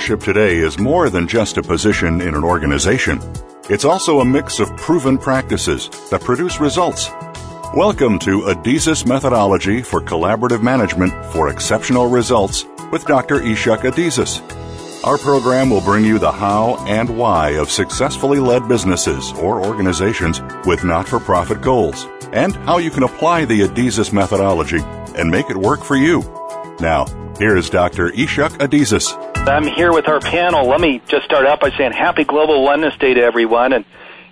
leadership today is more than just a position in an organization. It's also a mix of proven practices that produce results. Welcome to Adizes Methodology for Collaborative Management for Exceptional Results with Dr. Ichak Adizes. Our program will bring you the how and why of successfully led businesses or organizations with not for profit goals, and how you can apply the Adizes methodology and make it work for you. Now, here's Dr. Ichak Adizes. I'm here with our panel. Let me just start out by saying Happy Global Oneness Day to everyone, and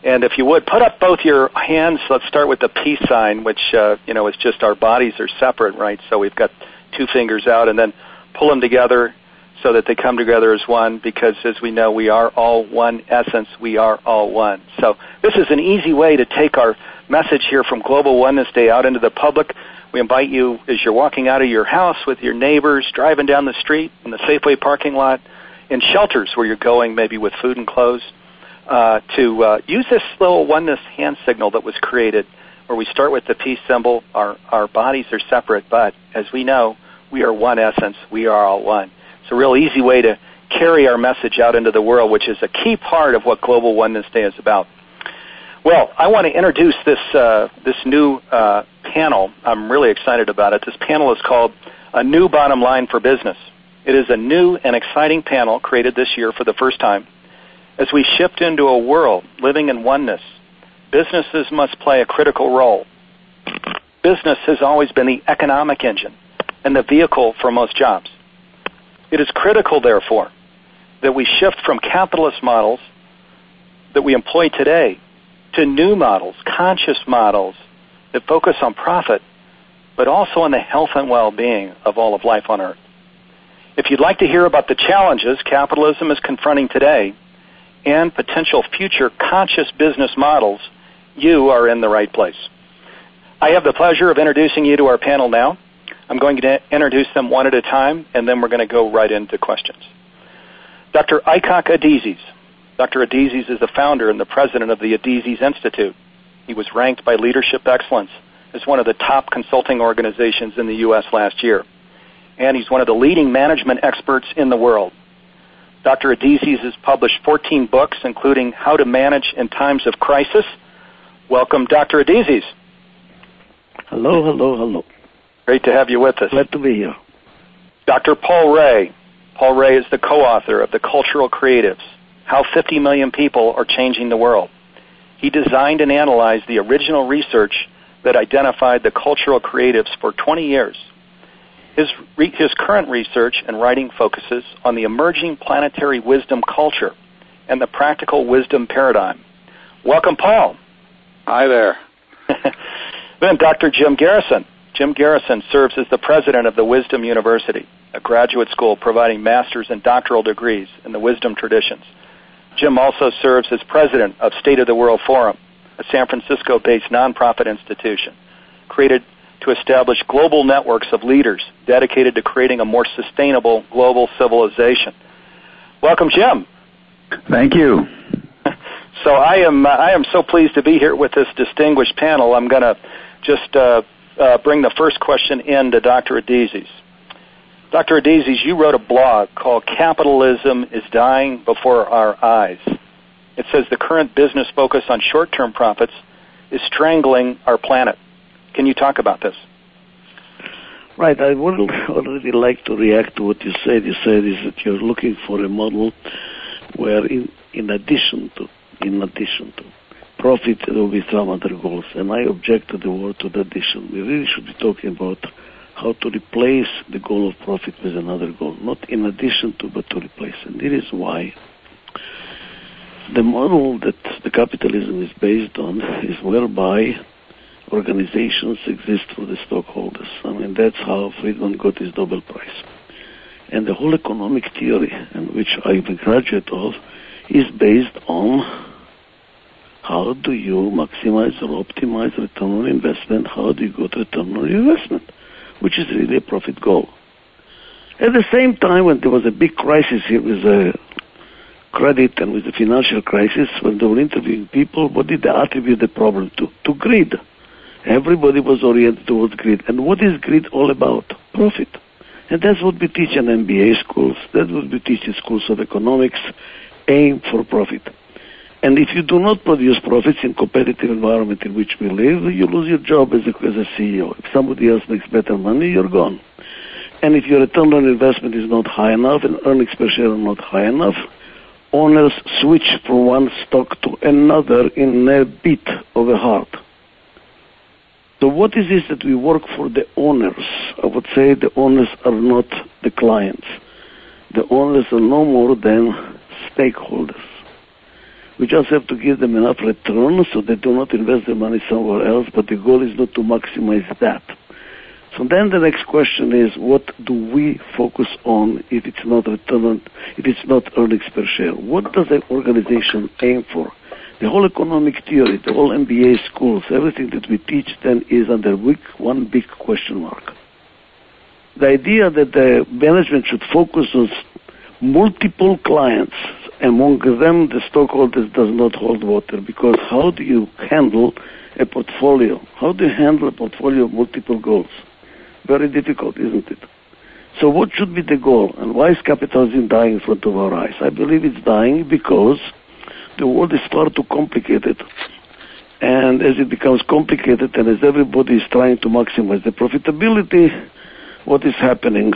and if you would put up both your hands. Let's start with the peace sign, which uh, you know is just our bodies are separate, right? So we've got two fingers out, and then pull them together so that they come together as one. Because as we know, we are all one essence. We are all one. So this is an easy way to take our message here from Global Oneness Day out into the public. We invite you as you're walking out of your house with your neighbors, driving down the street, in the Safeway parking lot, in shelters where you're going, maybe with food and clothes, uh, to uh, use this little oneness hand signal that was created, where we start with the peace symbol. Our our bodies are separate, but as we know, we are one essence. We are all one. It's a real easy way to carry our message out into the world, which is a key part of what Global Oneness Day is about. Well, I want to introduce this uh, this new uh, panel. I'm really excited about it. This panel is called "A New Bottom Line for Business." It is a new and exciting panel created this year for the first time. As we shift into a world living in oneness, businesses must play a critical role. Business has always been the economic engine and the vehicle for most jobs. It is critical, therefore, that we shift from capitalist models that we employ today to new models, conscious models that focus on profit, but also on the health and well-being of all of life on earth. If you'd like to hear about the challenges capitalism is confronting today and potential future conscious business models, you are in the right place. I have the pleasure of introducing you to our panel now. I'm going to introduce them one at a time, and then we're going to go right into questions. Dr. Ichak Adizes Dr. Adizes is the founder and the president of the Adizes Institute. He was ranked by Leadership Excellence as one of the top consulting organizations in the U.S. last year. And he's one of the leading management experts in the world. Dr. Adizes has published 14 books, including How to Manage in Times of Crisis. Welcome, Dr. Adizes. Hello, hello, hello. Great to have you with us. Glad to be here. Dr. Paul Ray. Paul Ray is the co-author of The Cultural Creatives, how 50 million people are changing the world. He designed and analyzed the original research that identified the cultural creatives for 20 years. His, re- his current research and writing focuses on the emerging planetary wisdom culture and the practical wisdom paradigm. Welcome, Paul. Hi there. then Dr. Jim Garrison. Jim Garrison serves as the president of the Wisdom University, a graduate school providing master's and doctoral degrees in the wisdom traditions. Jim also serves as president of State of the World Forum, a San Francisco based nonprofit institution created to establish global networks of leaders dedicated to creating a more sustainable global civilization. Welcome, Jim. Thank you. So I am uh, I am so pleased to be here with this distinguished panel. I'm going to just uh, uh, bring the first question in to Dr. Adizes. Dr. Adizes, you wrote a blog called Capitalism is Dying Before Our Eyes. It says the current business focus on short-term profits is strangling our planet. Can you talk about this? Right. I would already like to react to what you said. You said is that you're looking for a model where, in, in addition to, in addition to profit, there will be some other goals. And I object to the word to the addition. We really should be talking about how to replace the goal of profit with another goal, not in addition to, but to replace. And this is why the model that the capitalism is based on is whereby organizations exist for the stockholders. I mean, that's how Friedman got his Nobel Prize. And the whole economic theory, in which I'm a graduate of, is based on how do you maximize or optimize return on investment? How do you get return on investment? Which is really a profit goal. At the same time, when there was a big crisis here with the credit and with the financial crisis, when they were interviewing people, what did they attribute the problem to? To greed. Everybody was oriented towards greed. And what is greed all about? Profit. And that's what we teach in MBA schools. That's what we teach in schools of economics. Aim for profit. And if you do not produce profits in competitive environment in which we live, you lose your job as a, as a CEO. If somebody else makes better money, you're gone. And if your return on investment is not high enough and earnings per share are not high enough, owners switch from one stock to another in a beat of a heart. So what is this that we work for the owners? I would say the owners are not the clients. The owners are no more than stakeholders. We just have to give them enough return so they do not invest their money somewhere else, but the goal is not to maximize that. So then the next question is, what do we focus on if it's not return, if it's not earnings per share? What does the organization aim for? The whole economic theory, the whole MBA schools, everything that we teach then is under one big question mark. The idea that the management should focus on multiple clients, among them the stockholders does not hold water because how do you handle a portfolio? How do you handle a portfolio of multiple goals? Very difficult, isn't it? So what should be the goal? And why is capitalism dying in front of our eyes? I believe it's dying because the world is far too complicated. And as it becomes complicated and as everybody is trying to maximize the profitability, what is happening?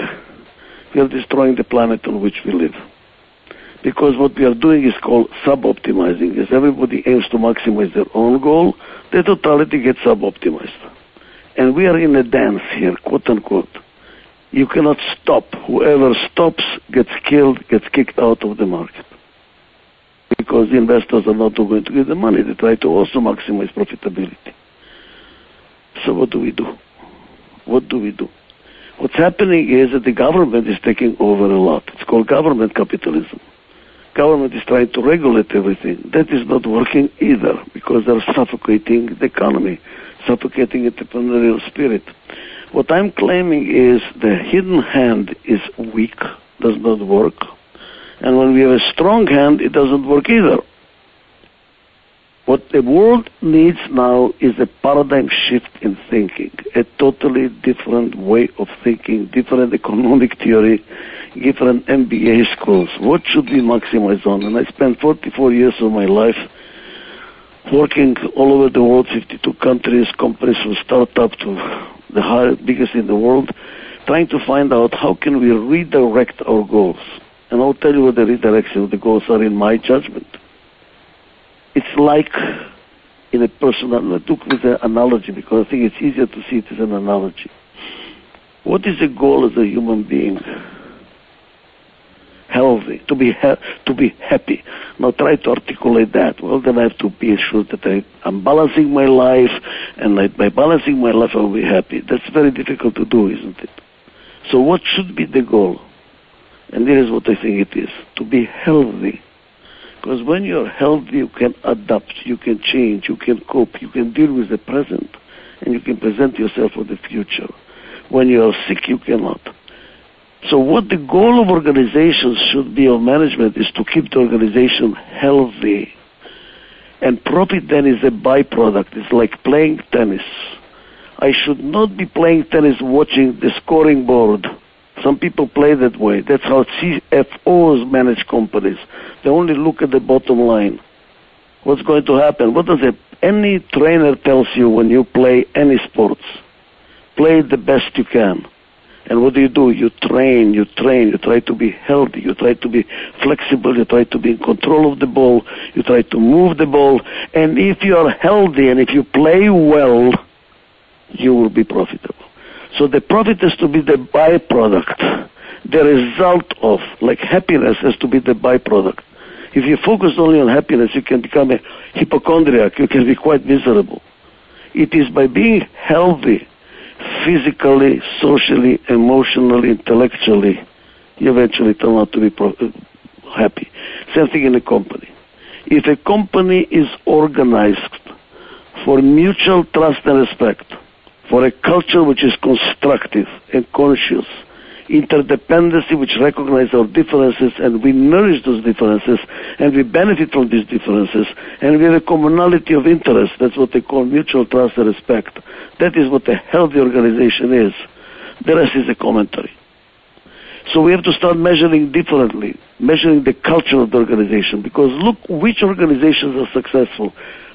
We are destroying the planet on which we live. Because what we are doing is called sub-optimizing. As everybody aims to maximize their own goal, the totality gets sub-optimized. And we are in a dance here, quote unquote. You cannot stop. Whoever stops gets killed, gets kicked out of the market. Because the investors are not going to give the money. They try to also maximize profitability. So what do we do? What do we do? What's happening is that the government is taking over a lot. It's called government capitalism. Government is trying to regulate everything. That is not working either because they're suffocating the economy suffocating entrepreneurial spirit. What I'm claiming is the hidden hand is weak, does not work. And when we have a strong hand, it doesn't work either. What the world needs now is a paradigm shift in thinking, a totally different way of thinking, different economic theory, different MBA schools. What should we maximize on? And I spent 44 years of my life working all over the world, 52 countries, companies from startup to the highest, biggest in the world, trying to find out how can we redirect our goals. And I'll tell you what the redirection of the goals are in my judgment. It's like in a personal, I took with an analogy because I think it's easier to see it as an analogy. What is the goal as a human being? healthy, to be to be happy. Now try to articulate that. Well, then I have to be sure that I, am balancing my life, and I, by balancing my life, I'll be happy. That's very difficult to do, isn't it? So what should be the goal? And here is what I think it is: to be healthy. Because when you're healthy, you can adapt, you can change, you can cope, you can deal with the present, and you can present yourself for the future. When you are sick, you cannot. So what the goal of organizations should be of management is to keep the organization healthy. And profit then is a byproduct. It's like playing tennis. I should not be playing tennis watching the scoring board. Some people play that way. That's how CFOs manage companies. They only look at the bottom line. What's going to happen? What does it, any trainer tells you when you play any sports? Play the best you can. And what do you do? You train, you train, you try to be healthy, you try to be flexible, you try to be in control of the ball, you try to move the ball. And if you are healthy and if you play well, you will be profitable. So the profit has to be the byproduct. The result of, like happiness has to be the byproduct. If you focus only on happiness, you can become a hypochondriac. You can be quite miserable. It is by being healthy physically, socially, emotionally, intellectually, you eventually turn out to be pro- uh, happy. Same thing in a company. If a company is organized for mutual trust and respect, for a culture which is constructive and conscious, interdependency which recognizes our differences and we nourish those differences and we benefit from these differences and we have a commonality of interest. That's what they call mutual trust and respect. That is what a healthy organization is. The rest is a commentary. So we have to start measuring differently, measuring the culture of the organization. Because look which organizations are successful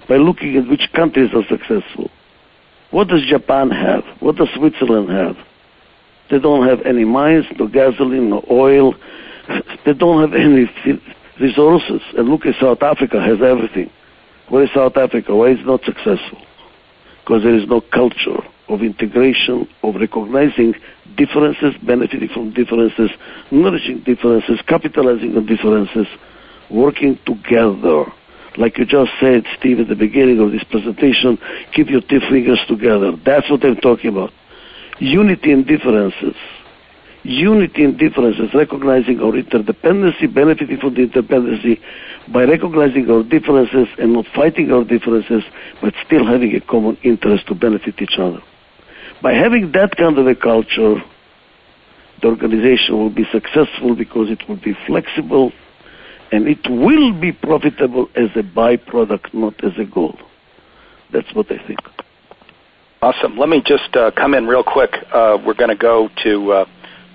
by looking at which countries are successful. What does Japan have? What does Switzerland have? They don't have any mines, no gasoline, no oil. They don't have any resources. And look at South Africa has everything. Where is South Africa? Why is it not successful? Because there is no culture of integration, of recognizing differences, benefiting from differences, nourishing differences, capitalizing on differences, working together. Like you just said, Steve, at the beginning of this presentation, keep your two fingers together. That's what I'm talking about. Unity in differences. Unity in differences, recognizing our interdependency, benefiting from the interdependency by recognizing our differences and not fighting our differences, but still having a common interest to benefit each other. By having that kind of a culture, the organization will be successful because it will be flexible and it will be profitable as a byproduct, not as a goal. That's what I think. Awesome. Let me just uh, come in real quick. Uh, we're going to go to uh,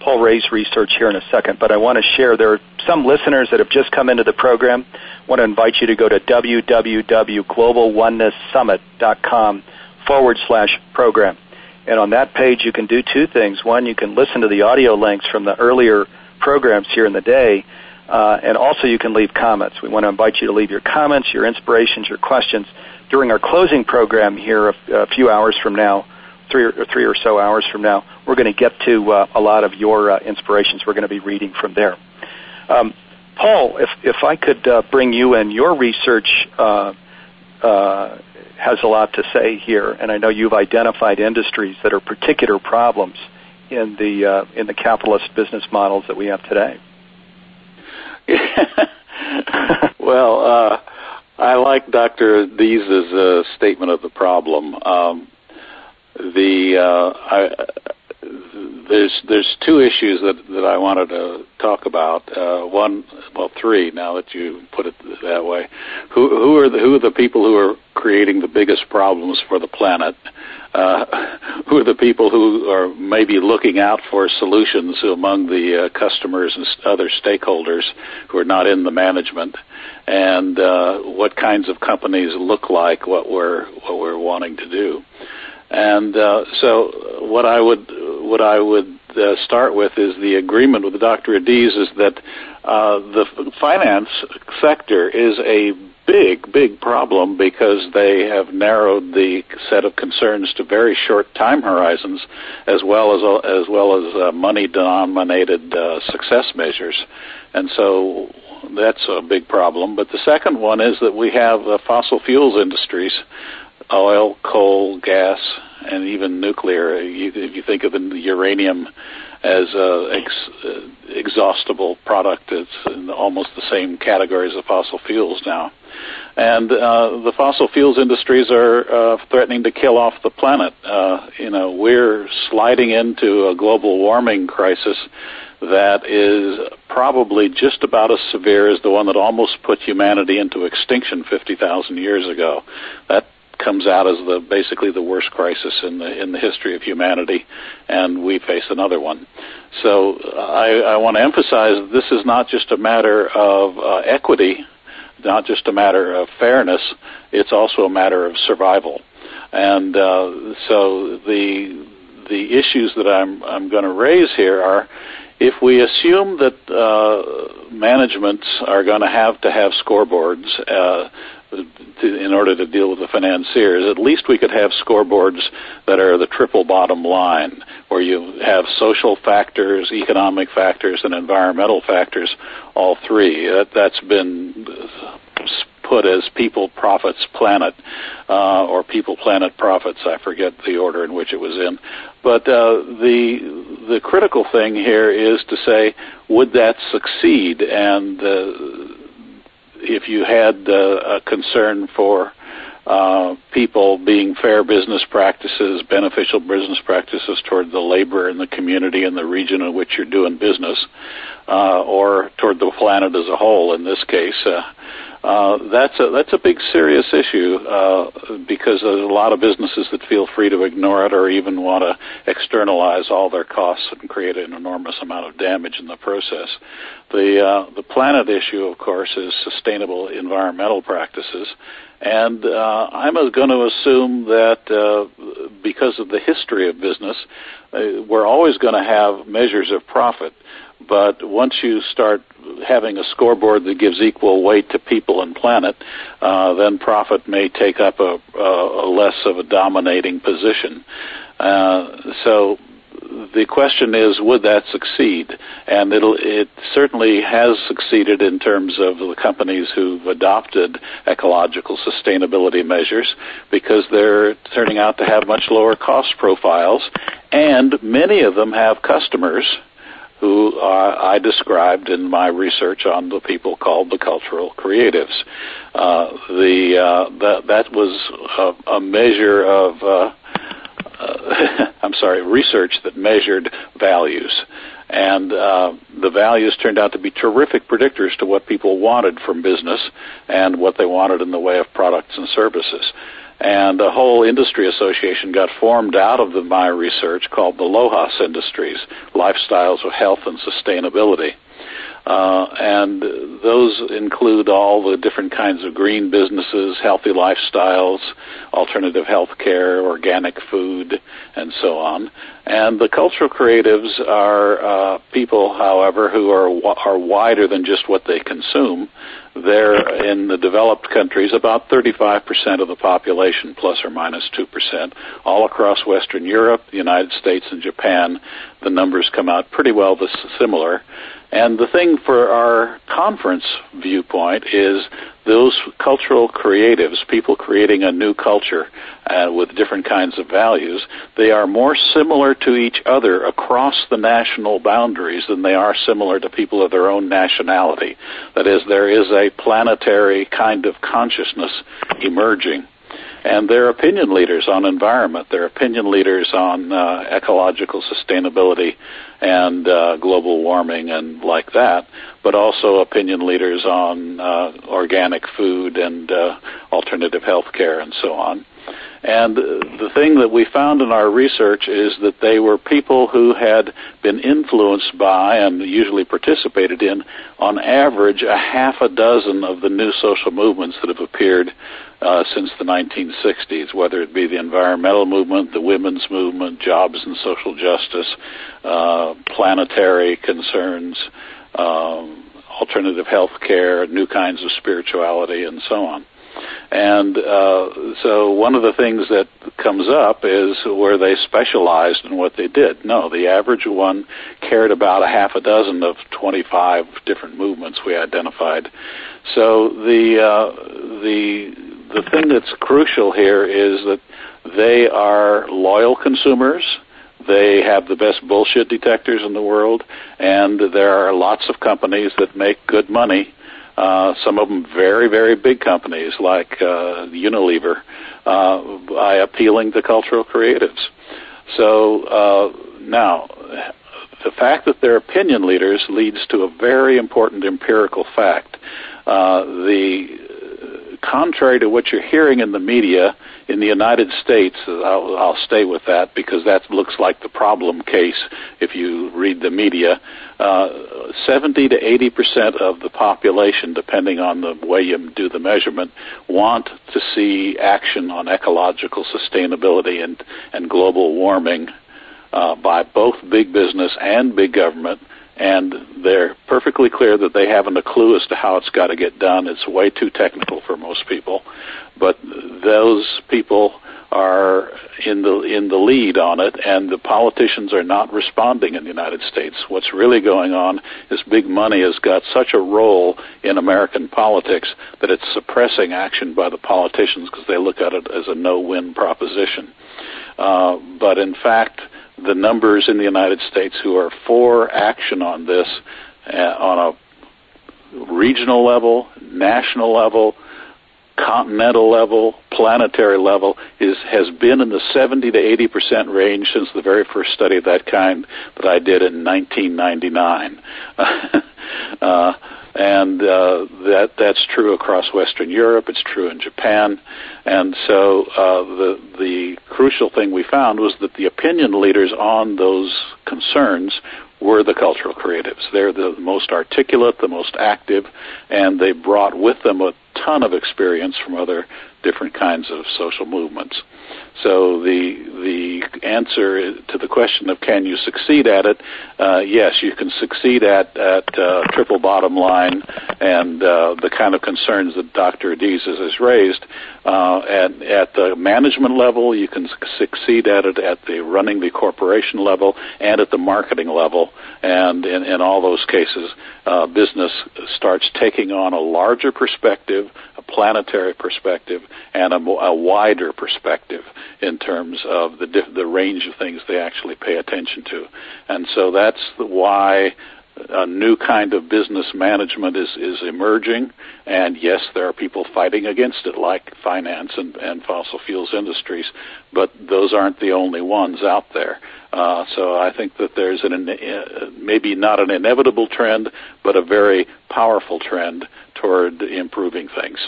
Paul Ray's research here in a second, but I want to share there are some listeners that have just come into the program. I want to invite you to go to www.globalonenesssummit.com forward slash program. And on that page, you can do two things. One, you can listen to the audio links from the earlier programs here in the day, and also you can leave comments. We want to invite you to leave your comments, your inspirations, your questions during our closing program here a, few hours from now, three or, three or so hours from now. We're going to get to uh, a lot of your uh, inspirations. We're going to be reading from there. Um, Paul, if if I could uh, bring you in, your research uh, uh, has a lot to say here, and I know you've identified industries that are particular problems in the uh, in the capitalist business models that we have today. well, uh, I like Dr. Adizes's uh, statement of the problem. Um, the uh, I, there's there's two issues that that I wanted to talk about. Uh, one, well, three. Now that you put it that way, who who are the who are the people who are creating the biggest problems for the planet? Uh, who are the people who are maybe looking out for solutions among the uh, customers and other stakeholders who are not in the management? And uh, what kinds of companies look like what we're what we're wanting to do? And uh, so, what I would what I would uh, start with is the agreement with Dr. Adizes is that uh, the finance sector is a big, big problem because they have narrowed the set of concerns to very short time horizons, as well as as well as uh, money-denominated uh, success measures, and so that's a big problem. But the second one is that we have uh, fossil fuels industries oil, coal, gas, and even nuclear. You, if you think of the uranium as an ex, exhaustible product, it's in almost the same category as the fossil fuels now. And uh, the fossil fuels industries are uh, threatening to kill off the planet. Uh, you know, we're sliding into a global warming crisis that is probably just about as severe as the one that almost put humanity into extinction 50,000 years ago. That comes out as the basically the worst crisis in the in the history of humanity, and we face another one. So I, I want to emphasize this is not just a matter of uh, equity, not just a matter of fairness. It's also a matter of survival, and uh, so the the issues that I'm I'm going to raise here are if we assume that uh, managements are going to have to have scoreboards, uh, to, in order to deal with the financiers, at least we could have scoreboards that are the triple bottom line, where you have social factors, economic factors, and environmental factors, all three. That, that's been put as people, profits, planet, uh, or people, planet, profits. I forget the order in which it was in. But uh, the the critical thing here is to say, would that succeed? And uh, if you had uh, a concern for uh, people being fair business practices, beneficial business practices toward the labor and the community and the region in which you're doing business, uh, or toward the planet as a whole. In this case, uh, uh, that's a that's a big serious issue uh, because there's a lot of businesses that feel free to ignore it or even want to externalize all their costs and create an enormous amount of damage in the process. The uh, the planet issue, of course, is sustainable environmental practices, and uh, I'm going to assume that uh, because of the history of business, we're always going to have measures of profit. But once you start having a scoreboard that gives equal weight to people and planet, uh, then profit may take up a, a, less of a dominating position. Uh, so the question is, would that succeed? And it certainly has succeeded in terms of the companies who've adopted ecological sustainability measures because they're turning out to have much lower cost profiles, and many of them have customers who I described in my research on the people called the cultural creatives. Uh, the uh, that that was a, a measure of uh, uh, I'm sorry, research that measured values. And uh, the values turned out to be terrific predictors to what people wanted from business and what they wanted in the way of products and services. And a whole industry association got formed out of the, my research called the LOHAS Industries, Lifestyles of Health and Sustainability. Uh, and those include all the different kinds of green businesses, healthy lifestyles, alternative health care, organic food, and so on. And the cultural creatives are uh, people, however, who are are wider than just what they consume. They're in the developed countries about 35% of the population, plus or minus 2%. All across Western Europe, the United States, and Japan, the numbers come out pretty well similar. And the thing for our conference viewpoint is those cultural creatives, people creating a new culture uh, with different kinds of values, they are more similar to each other across the national boundaries than they are similar to people of their own nationality. That is, there is a planetary kind of consciousness emerging and they're opinion leaders on environment. They're opinion leaders on uh, ecological sustainability and uh, global warming and like that, but also opinion leaders on uh, organic food and uh, alternative health care and so on. And the thing that we found in our research is that they were people who had been influenced by and usually participated in, on average, a half a dozen of the new social movements that have appeared uh, since the 1960s, whether it be the environmental movement, the women's movement, jobs and social justice, uh, planetary concerns, um, alternative health care, new kinds of spirituality, and so on. And uh, so one of the things that comes up is where they specialized in what they did. No, the average one cared about a half a dozen of 25 different movements we identified. So the uh, the the thing that's crucial here is that they are loyal consumers. They have the best bullshit detectors in the world, and there are lots of companies that make good money. Uh, some of them very, very big companies like uh, Unilever, uh, by appealing to cultural creatives. So uh, now, the fact that they're opinion leaders leads to a very important empirical fact. Uh, the contrary to what you're hearing in the media in the United States, I'll, I'll stay with that because that looks like the problem case if you read the media. Uh, 70 to 80 percent of the population, depending on the way you do the measurement, want to see action on ecological sustainability and, and global warming uh, by both big business and big government and they're perfectly clear that they haven't a clue as to how it's got to get done. It's way too technical for most people, but those people are in the in the lead on it, and the politicians are not responding in the United States. What's really going on is big money has got such a role in American politics that it's suppressing action by the politicians because they look at it as a no-win proposition. Uh, but in fact, the numbers in the United States who are for action on this uh, on a regional level, national level, continental level, planetary level is has been in the 70 to 80 percent range since the very first study of that kind that I did in 1999. uh, and uh, that that's true across Western Europe. It's true in Japan, and so uh, the the crucial thing we found was that the opinion leaders on those concerns were the cultural creatives. They're the most articulate, the most active, and they brought with them a ton of experience from other different kinds of social movements. So the the answer to the question of can you succeed at it? Uh, yes, you can succeed at at uh, triple bottom line and uh, the kind of concerns that Dr. Adizes has raised. Uh, at at the management level, you can succeed at it at the running the corporation level and at the marketing level. And in, in all those cases, uh, business starts taking on a larger perspective, a planetary perspective, and a, a wider perspective in terms of the the range of things they actually pay attention to. And so that's why a new kind of business management is, is emerging, and yes, there are people fighting against it, like finance and, and fossil fuels industries, but those aren't the only ones out there. Uh, so I think that there's an uh, maybe not an inevitable trend, but a very powerful trend toward improving things.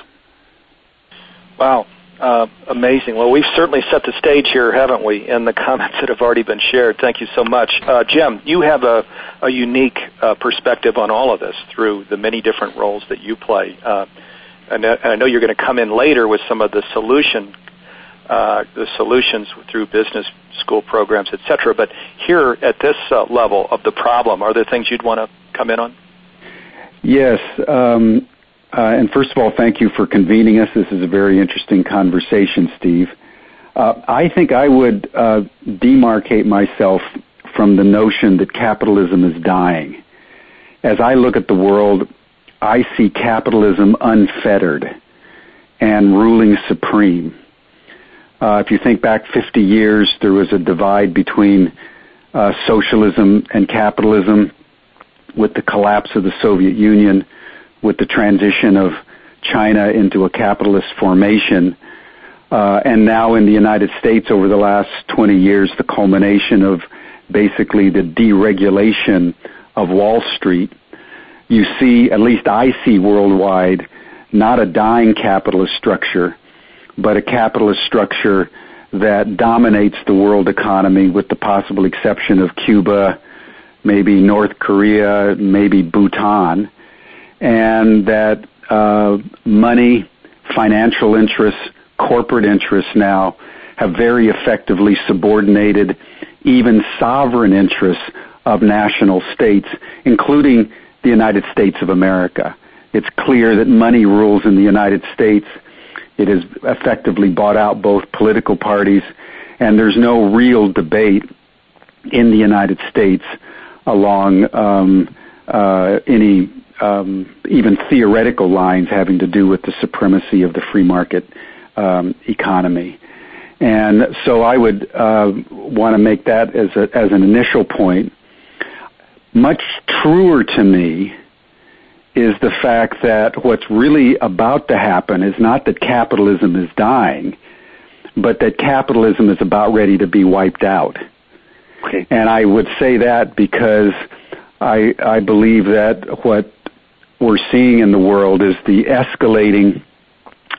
Wow, uh, amazing. Well, we've certainly set the stage here, haven't we, in the comments that have already been shared. Thank you so much. Uh, Jim, you have a, a unique uh, perspective on all of this through the many different roles that you play. Uh, and, and I know you're going to come in later with some of the solution, uh, the solutions through business school programs, et cetera. But here at this uh, level of the problem, are there things you'd want to come in on? Yes. Um, uh, first of all, thank you for convening us. This is a very interesting conversation, Steve. Uh, I think I would uh, demarcate myself from the notion that capitalism is dying. As I look at the world, I see capitalism unfettered and ruling supreme. Uh, if you think back 50 years, there was a divide between uh, socialism and capitalism with the collapse of the Soviet Union with the transition of China into a capitalist formation. Uh, and now in the United States over the last 20 years, the culmination of basically the deregulation of Wall Street. You see, at least I see worldwide, not a dying capitalist structure, but a capitalist structure that dominates the world economy with the possible exception of Cuba, maybe North Korea, maybe Bhutan and that uh, money, financial interests, corporate interests now have very effectively subordinated even sovereign interests of national states, including the United States of America. It's clear that money rules in the United States. It has effectively bought out both political parties, and there's no real debate in the United States along um, uh, any um, even theoretical lines having to do with the supremacy of the free market um, economy. And so I would uh, want to make that as, a, as an initial point. Much truer to me is the fact that what's really about to happen is not that capitalism is dying, but that capitalism is about ready to be wiped out. Okay. And I would say that because I, I believe that what we're seeing in the world is the escalating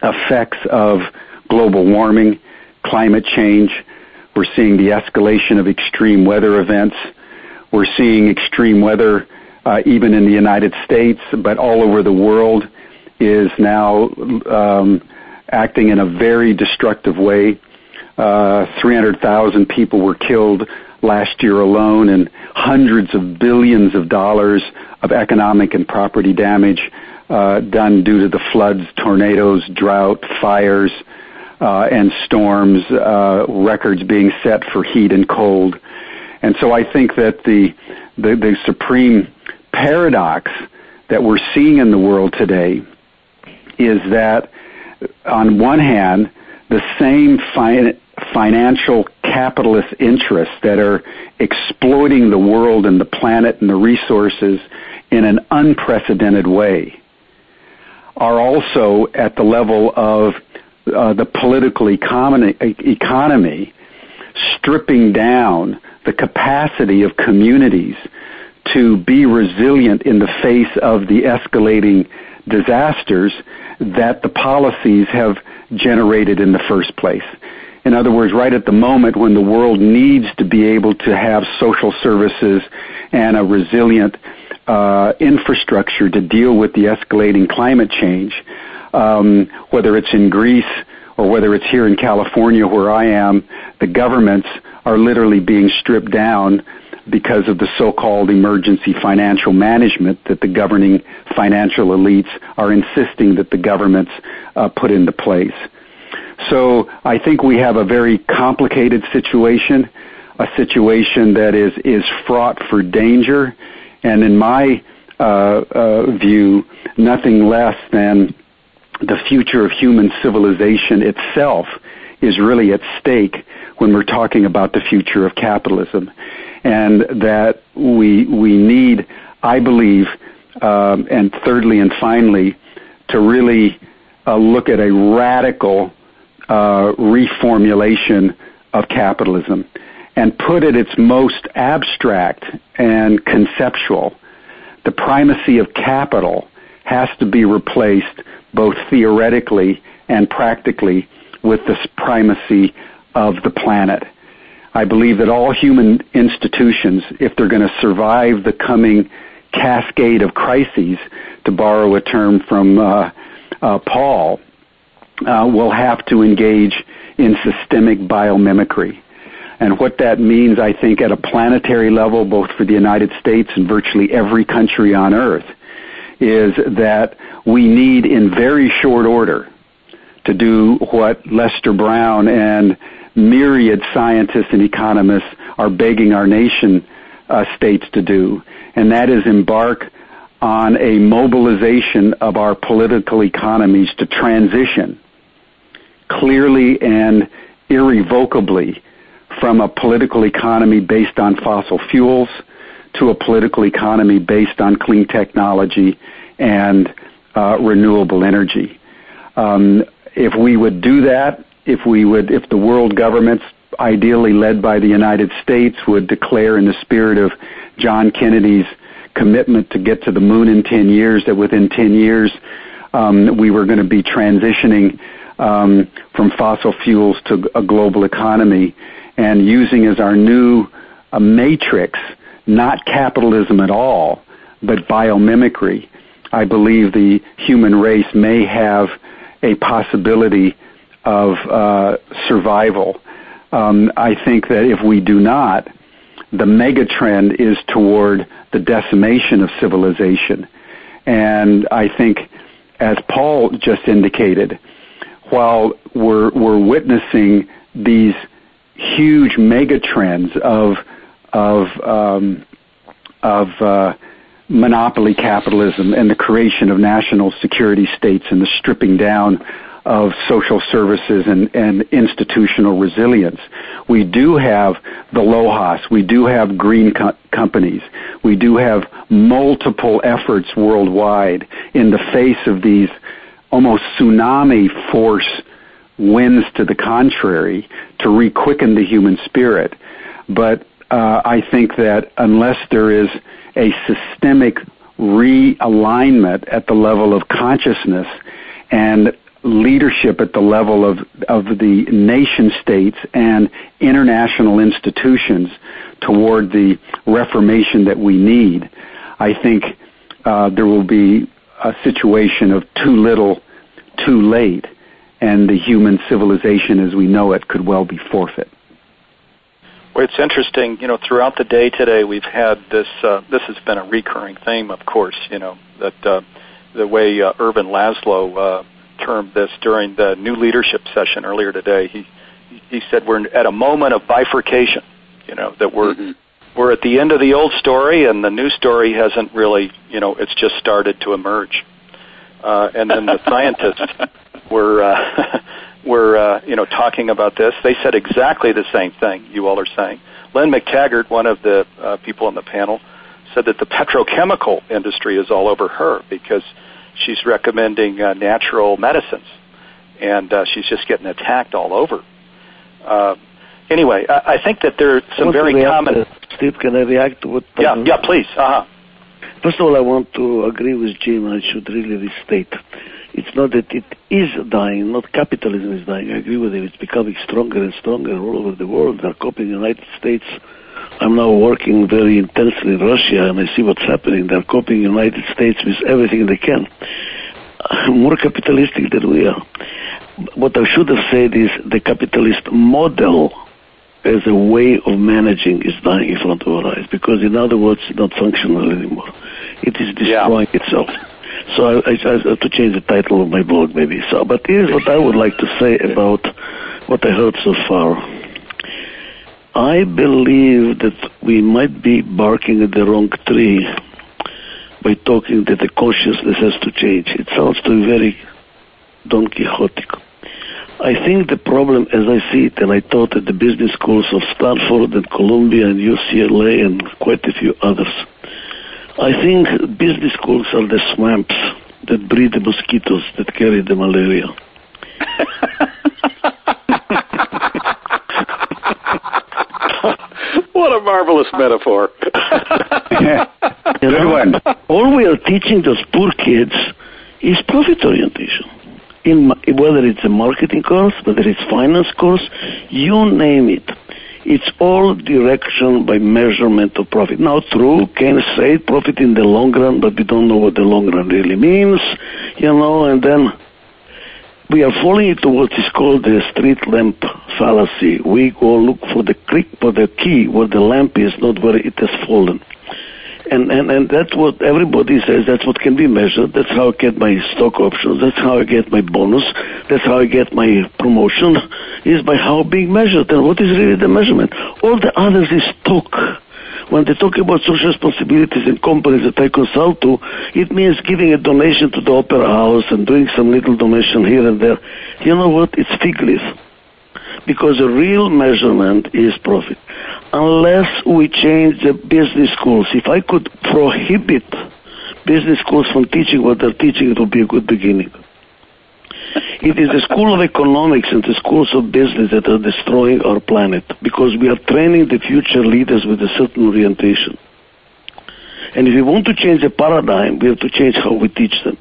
effects of global warming, climate change. We're seeing the escalation of extreme weather events. We're seeing extreme weather uh, even in the United States, but all over the world is now um, acting in a very destructive way. Uh, 300,000 people were killed last year alone and hundreds of billions of dollars of economic and property damage uh, done due to the floods, tornadoes, drought, fires, uh, and storms, uh, records being set for heat and cold. And so I think that the, the, the supreme paradox that we're seeing in the world today is that on one hand, the same fi- financial capitalist interests that are exploiting the world and the planet and the resources in an unprecedented way are also at the level of uh, the political economy, economy stripping down the capacity of communities to be resilient in the face of the escalating disasters that the policies have generated in the first place. In other words, right at the moment when the world needs to be able to have social services and a resilient uh, infrastructure to deal with the escalating climate change, um, whether it's in Greece or whether it's here in California where I am, the governments are literally being stripped down because of the so-called emergency financial management that the governing financial elites are insisting that the governments uh, put into place. So I think we have a very complicated situation, a situation that is, is fraught for danger, and in my uh, uh, view, nothing less than the future of human civilization itself is really at stake when we're talking about the future of capitalism. And that we, we need, I believe, um, and thirdly and finally, to really uh, look at a radical uh, reformulation of capitalism and put at its most abstract and conceptual. The primacy of capital has to be replaced both theoretically and practically with the primacy of the planet. I believe that all human institutions, if they're going to survive the coming cascade of crises, to borrow a term from uh, uh, Paul, will have to engage in systemic biomimicry. And what that means, I think, at a planetary level, both for the United States and virtually every country on earth, is that we need in very short order to do what Lester Brown and myriad scientists and economists are begging our nation uh, states to do, and that is embark on a mobilization of our political economies to transition clearly and irrevocably from a political economy based on fossil fuels to a political economy based on clean technology and uh, renewable energy. Um, if we would do that, if we would, if the world governments, ideally led by the United States, would declare in the spirit of John Kennedy's commitment to get to the moon in 10 years, that within 10 years um, we were going to be transitioning um, from fossil fuels to a global economy and using as our new uh, matrix not capitalism at all, but biomimicry. I believe the human race may have a possibility of uh, survival. Um, I think that if we do not, the mega trend is toward the decimation of civilization. And I think, as Paul just indicated, while we're, we're witnessing these huge mega trends of, of, um, of uh, monopoly capitalism and the creation of national security states and the stripping down of social services and, and institutional resilience. We do have the LOHAS. We do have green co- companies. We do have multiple efforts worldwide in the face of these almost tsunami force winds to the contrary to requicken the human spirit. But uh, I think that unless there is a systemic realignment at the level of consciousness and leadership at the level of, of the nation states and international institutions toward the reformation that we need, I think uh, there will be a situation of too little, too late, and the human civilization as we know it could well be forfeit. Well, it's interesting, you know, throughout the day today we've had this, uh, this has been a recurring theme, of course, you know, that uh, the way uh, Ervin Laszlo uh, termed this during the new leadership session earlier today, he, he said we're at a moment of bifurcation, you know, that we're, mm-hmm we're at the end of the old story, and the new story hasn't really, you know, it's just started to emerge. Uh, and then the scientists were uh, were uh, you know talking about this. They said exactly the same thing you all are saying. Lynne McTaggart, one of the uh, people on the panel, said that the petrochemical industry is all over her because she's recommending uh, natural medicines, and uh, she's just getting attacked all over. Uh, anyway, I, I think that there are some very common. Steve, can I react to what? Yeah, yeah, please. Uh huh. First of all, I want to agree with Jim. I should really restate. It's not that it is dying, not capitalism is dying. I agree with him. It's becoming stronger and stronger all over the world. They're copying the United States. I'm now working very intensely in Russia, and I see what's happening. They're copying the United States with everything they can. More capitalistic than we are. What I should have said is the capitalist model as a way of managing is dying in front of our eyes because, in other words, it's not functional anymore. It is destroying yeah. itself. So I, I, I, have to change the title of my blog, maybe. So, but here's what I would like to say about what I heard so far. I believe that we might be barking at the wrong tree by talking that the consciousness has to change. It sounds to be very Don Quixotic. I think the problem, as I see it, and I taught at the business schools of Stanford and Columbia and UCLA and quite a few others, I think business schools are the swamps that breed the mosquitoes that carry the malaria. what a marvelous metaphor. Good one. All we are teaching those poor kids is profit orientation in whether it's a marketing course, whether it's finance course, you name it. It's all direction by measurement of profit. Now, true, can say profit in the long run, but we don't know what the long run really means, you know, and then we are falling into what is called the street lamp fallacy. We go look for the click for the key where the lamp is, not where it has fallen. And, and, and that's what everybody says, that's what can be measured. That's how I get my stock options. That's how I get my bonus. That's how I get my promotion, is by how being measured. And what is really the measurement? All the others is talk. When they talk about social responsibilities in companies that I consult to, it means giving a donation to the opera house and doing some little donation here and there. You know what? It's fig leaf because the real measurement is profit. Unless we change the business schools, if I could prohibit business schools from teaching what they're teaching, it would be a good beginning. It is the school of economics and the schools of business that are destroying our planet because we are training the future leaders with a certain orientation. And if we want to change the paradigm, we have to change how we teach them.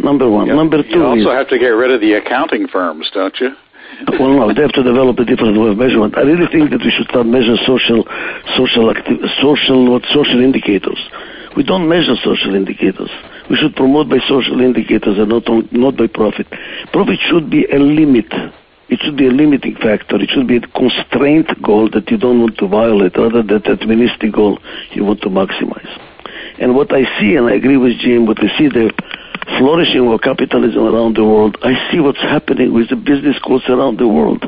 Number one. Number two. You also is, have to get rid of the accounting firms, don't you? Well, no, they have to develop a different way of measurement. I really think that we should start measuring social, social, acti- social, what social indicators. We don't measure social indicators. We should promote by social indicators and not on, not by profit. Profit should be a limit. It should be a limiting factor. It should be a constraint goal that you don't want to violate, rather than that administrative goal you want to maximize. And what I see, and I agree with Jim, what I see the flourishing of capitalism around the world. I see what's happening with the business schools around the world.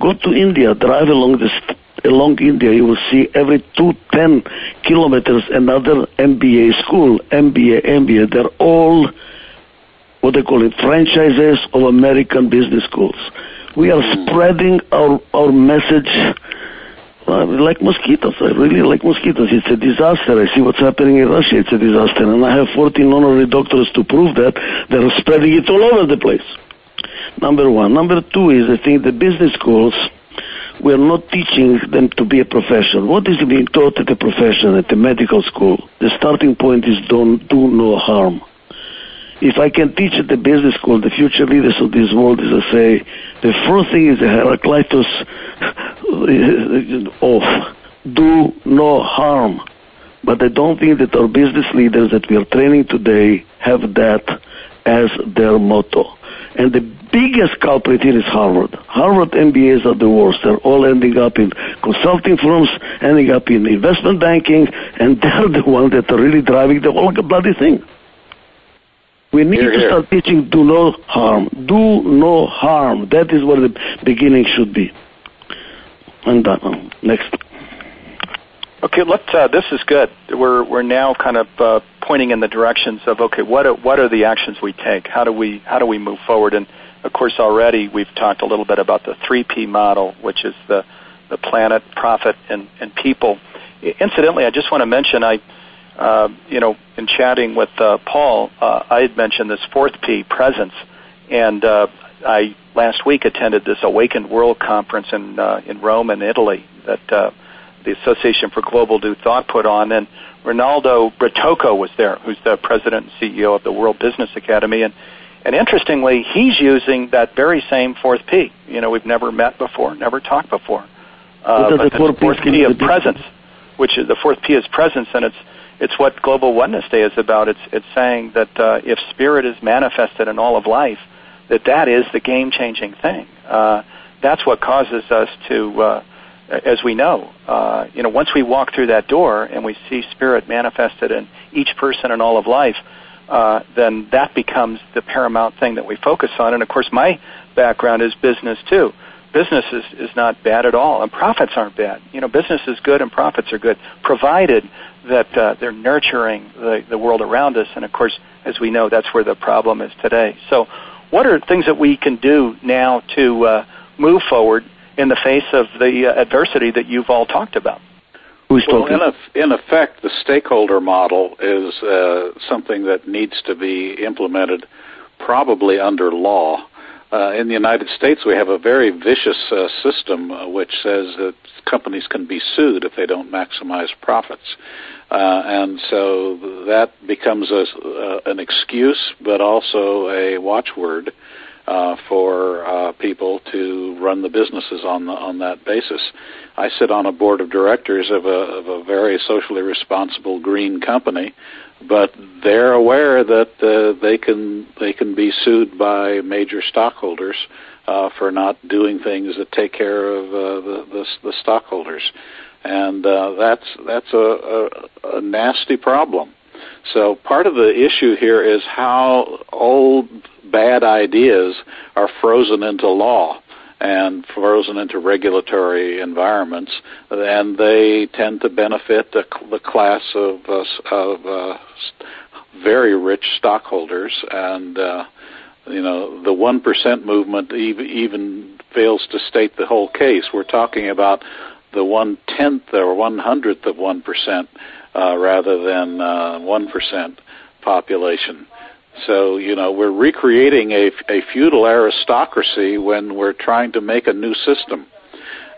Go to India, drive along the st- along India, you will see every two ten kilometers another MBA school, MBA, MBA. They're all what they call it franchises of American business schools. We are spreading our our message I like mosquitoes. I really like mosquitoes. It's a disaster. I see what's happening in Russia. It's a disaster. And I have 14 honorary doctors to prove that. They're spreading it all over the place. Number one. Number two is I think the business schools, we're not teaching them to be a profession. What is being taught at the profession, at the medical school? The starting point is don't do no harm. If I can teach at the business school the future leaders of this world, as I say, the first thing is Heraclitus of do no harm. But I don't think that our business leaders that we are training today have that as their motto. And the biggest culprit here is Harvard. Harvard MBAs are the worst. They're all ending up in consulting firms, ending up in investment banking, and they're the ones that are really driving the whole bloody thing. We need here, to here. start teaching do no harm. Do no harm. That is where the beginning should be. And done. Next. Okay, let's. Uh, this is good. We're we're now kind of uh, pointing in the directions of okay, what are, what are the actions we take? How do we how do we move forward? And of course, already we've talked a little bit about the three P model, which is the the planet, profit, and and people. Incidentally, I just want to mention I. Uh, you know, in chatting with uh, Paul, uh, I had mentioned this fourth P, presence, and uh, I last week attended this Awakened World conference in uh, in Rome in Italy that uh, the Association for Global New Thought put on, and Rinaldo Brutoco was there, who's the president and CEO of the World Business Academy, and and interestingly, he's using that very same fourth P. You know, we've never met before, never talked before. Uh, but the fourth, fourth P of presence, which is the fourth P is presence, and it's it's what Global Oneness Day is about. It's it's saying that uh, if spirit is manifested in all of life, that that is the game changing thing. Uh, that's what causes us to, uh, as we know, uh, you know, once we walk through that door and we see spirit manifested in each person and all of life, uh, then that becomes the paramount thing that we focus on. And of course, my background is business too. Business is, is not bad at all, and profits aren't bad. You know, business is good and profits are good, provided that uh, they're nurturing the, the world around us. And of course, as we know, that's where the problem is today. So, what are things that we can do now to uh, move forward in the face of the uh, adversity that you've all talked about? Who's well, talking? In, a, in effect, the stakeholder model is uh, something that needs to be implemented probably under law. Uh, in the United States, we have a very vicious uh, system uh, which says that companies can be sued if they don't maximize profits. Uh, and so that becomes a, an excuse, but also a watchword uh, for uh, people to run the businesses on the, on that basis. I sit on a board of directors of a, of a very socially responsible green company, but they're aware that uh, they can they can be sued by major stockholders uh, for not doing things that take care of uh, the, the, the stockholders, and uh, that's that's a, a, a nasty problem. So part of the issue here is how old bad ideas are frozen into law and frozen into regulatory environments, and they tend to benefit the, the class of, uh, of uh, very rich stockholders. And uh, you know, the one percent movement even, even fails to state the whole case. We're talking about the one tenth or one hundredth of one percent uh, rather than uh, one uh, population. So, you know, we're recreating a, a feudal aristocracy when we're trying to make a new system.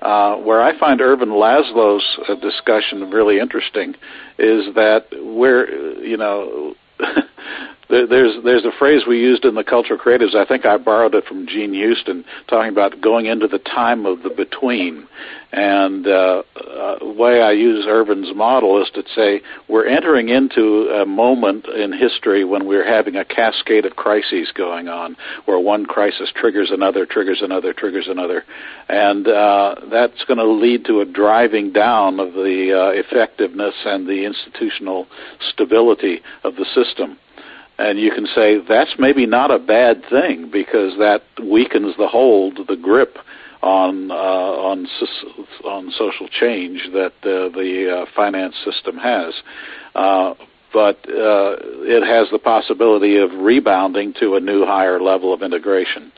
Uh, where I find Ervin Laszlo's uh, discussion really interesting is that we're, you know, there's there's a phrase we used in the cultural creatives. I think I borrowed it from Jean Houston, talking about going into the time of the between. And uh, uh, way I use Ervin's model is to say we're entering into a moment in history when we're having a cascade of crises going on, where one crisis triggers another, triggers another, triggers another, and uh, that's going to lead to a driving down of the uh, effectiveness and the institutional stability of the system. And you can say that's maybe not a bad thing because that weakens the hold, the grip on uh, on on social change that uh, the uh, finance system has. Uh, but uh, it has the possibility of rebounding to a new higher level of integration,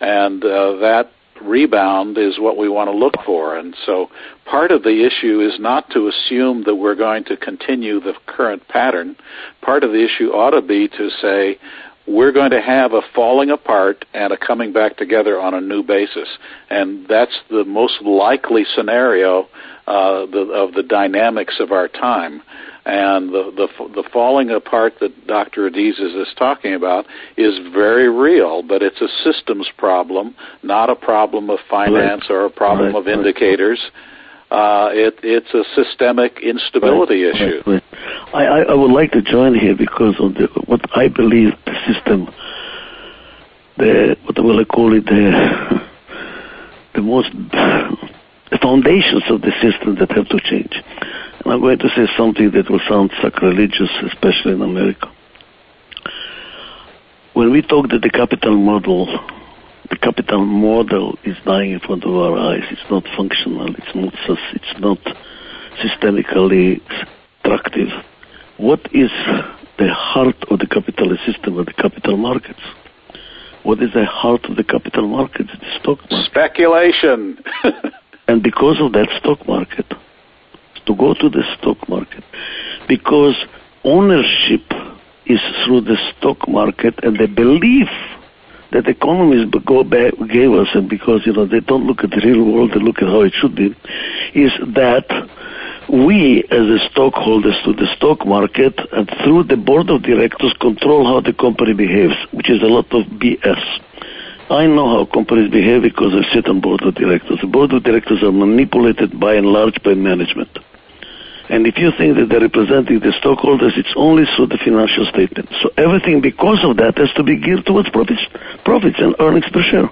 and uh, that rebound is what we want to look for. And so part of the issue is not to assume that we're going to continue the current pattern. Part of the issue ought to be to say, we're going to have a falling apart and a coming back together on a new basis. And that's the most likely scenario uh, the, of the dynamics of our time. And the, the, the falling apart that Dr. Adizes is talking about is very real, but it's a systems problem, not a problem of finance right. or a problem right. of indicators. Uh, it, it's a systemic instability right. issue. I, I would like to join here because of the, what I believe the system, the what will I call it, the the most the foundations of the system that have to change. I'm going to say something that will sound sacrilegious, especially in America. When we talk that the capital model, the capital model is dying in front of our eyes. It's not functional. It's not. It's not systemically structive. What is the heart of the capitalist system of the capital markets? What is the heart of the capital markets? The stock market. Speculation. and because of that stock market, to go to the stock market because ownership is through the stock market and the belief that economists go back, gave us, and because you know they don't look at the real world, they look at how it should be, is that we, as the stockholders to the stock market, and through the board of directors, control how the company behaves, which is a lot of BS. I know how companies behave because I sit on board of directors. The board of directors are manipulated by and large by management. And if you think that they're representing the stockholders, it's only through the financial statement. So everything because of that has to be geared towards profits, profits and earnings per share.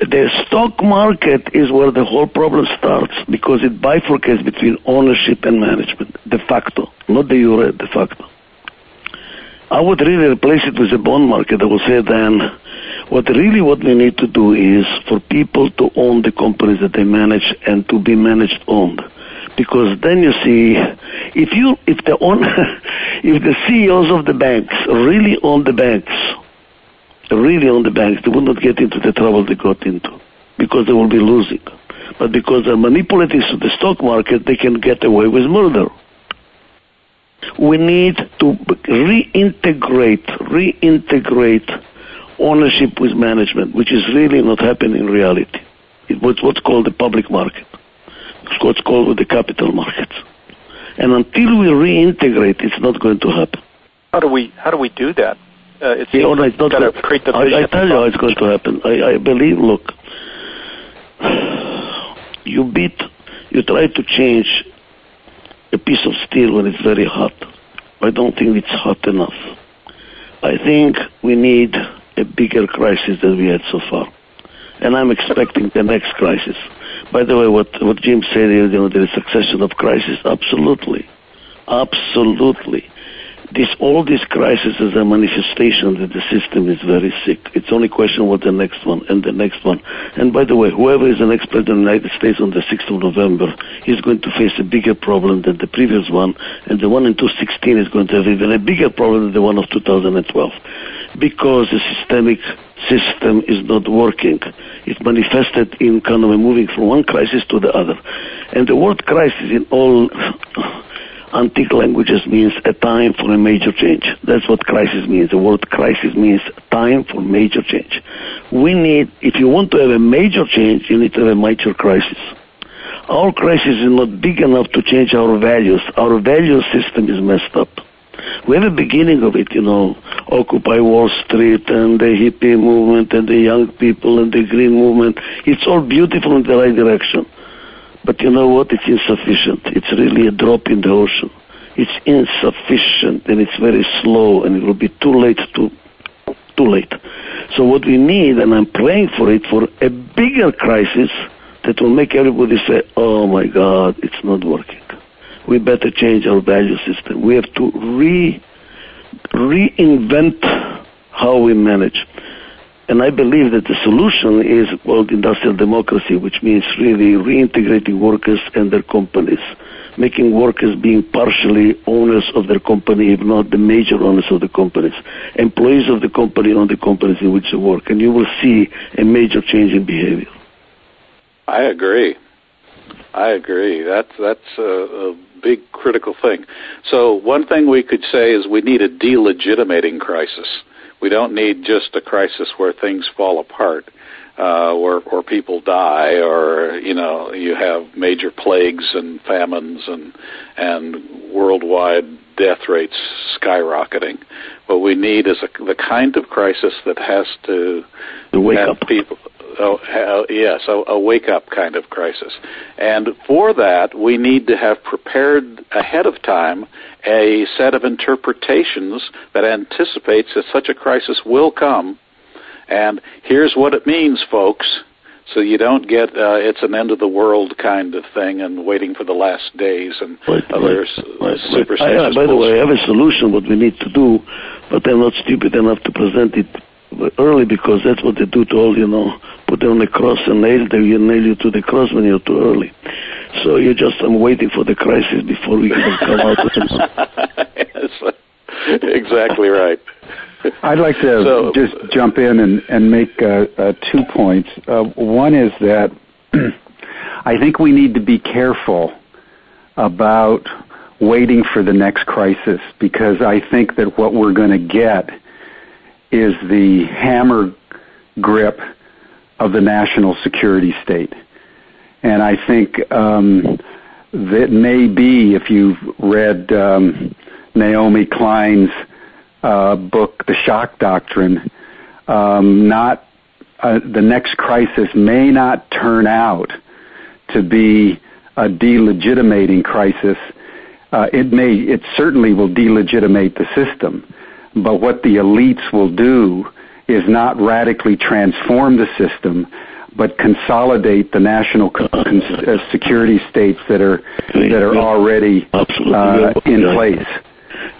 The stock market is where the whole problem starts because it bifurcates between ownership and management, de facto, not de jure, de facto. I would really replace it with the bond market. I would say then, what really what we need to do is for people to own the companies that they manage and to be managed owned because then you see if you if the own if the CEOs of the banks really own the banks, really own the banks, they would not get into the trouble they got into because they will be losing. But because they're manipulating the stock market, they can get away with murder. We need to reintegrate, reintegrate ownership with management, which is really not happening in reality. It's what's called the public market what's called with the capital markets. And until we reintegrate, it's not going to happen. How do we how do we do that? Uh, it's, yeah, no, it's not going to create the I, I tell you how it's going to happen. I, I believe. Look, you beat, you try to change a piece of steel when it's very hot. I don't think it's hot enough. I think we need a bigger crisis than we had so far, and I'm expecting the next crisis. By the way, what, what Jim said, you know, there is succession of crises. Absolutely. Absolutely. This, all these crises is a manifestation that the system is very sick. It's only question what the next one and the next one. And by the way, whoever is the next president of the United States on the 6th of November is going to face a bigger problem than the previous one, and the one in 2016 is going to have even a bigger problem than the one of 2012, because the systemic system is not working. It manifested in kind of moving from one crisis to the other. And the word crisis in all antique languages means a time for a major change. That's what crisis means. The word crisis means time for major change. We need, if you want to have a major change, you need to have a major crisis. Our crisis is not big enough to change our values. Our value system is messed up. We have a beginning of it, you know, Occupy Wall Street and the hippie movement and the young people and the green movement. It's all beautiful in the right direction. But you know what? It's insufficient. It's really a drop in the ocean. It's insufficient and it's very slow and it will be too late to too late. So what we need, and I'm praying for it, for a bigger crisis that will make everybody say, "Oh my God, it's not working." We better change our value system. We have to re reinvent how we manage. And I believe that the solution is called industrial democracy, which means really reintegrating workers and their companies, making workers being partially owners of their company, if not the major owners of the companies. Employees of the company own the companies in which they work, and you will see a major change in behavior. I agree. I agree. That's that's a, a big critical thing. So one thing we could say is we need a delegitimating crisis we don't need just a crisis where things fall apart, uh, where or people die, or you know you have major plagues and famines and and worldwide death rates skyrocketing. What we need is a, the kind of crisis that has to, wake have up people Oh, yes, a, a wake up kind of crisis. And for that, we need to have prepared ahead of time a set of interpretations that anticipates that such a crisis will come. And here's what it means, folks. So you don't get uh, it's an end of the world kind of thing and waiting for the last days and right, other right, superstitious. I, uh, by the way, I have a solution what we need to do, but I'm not stupid enough to present it early because that's what they do to all, you know, put them on the cross and nail them, you nail you to the cross when you're too early. So you just, I'm waiting for the crisis before we can come out with yes, exactly right. I'd like to so, just jump in and, and make uh, uh, two points. Uh, one is that I think we need to be careful about waiting for the next crisis because I think that what we're going to get is the hammer grip of the national security state. And I think um, that may be, if you've read um, Naomi Klein's uh, book, The Shock Doctrine, um, not uh, the next crisis may not turn out to be a delegitimating crisis. Uh, it may, it certainly will delegitimate the system, but what the elites will do is not radically transform the system, but consolidate the national con- uh, security states that are that are already uh, in place.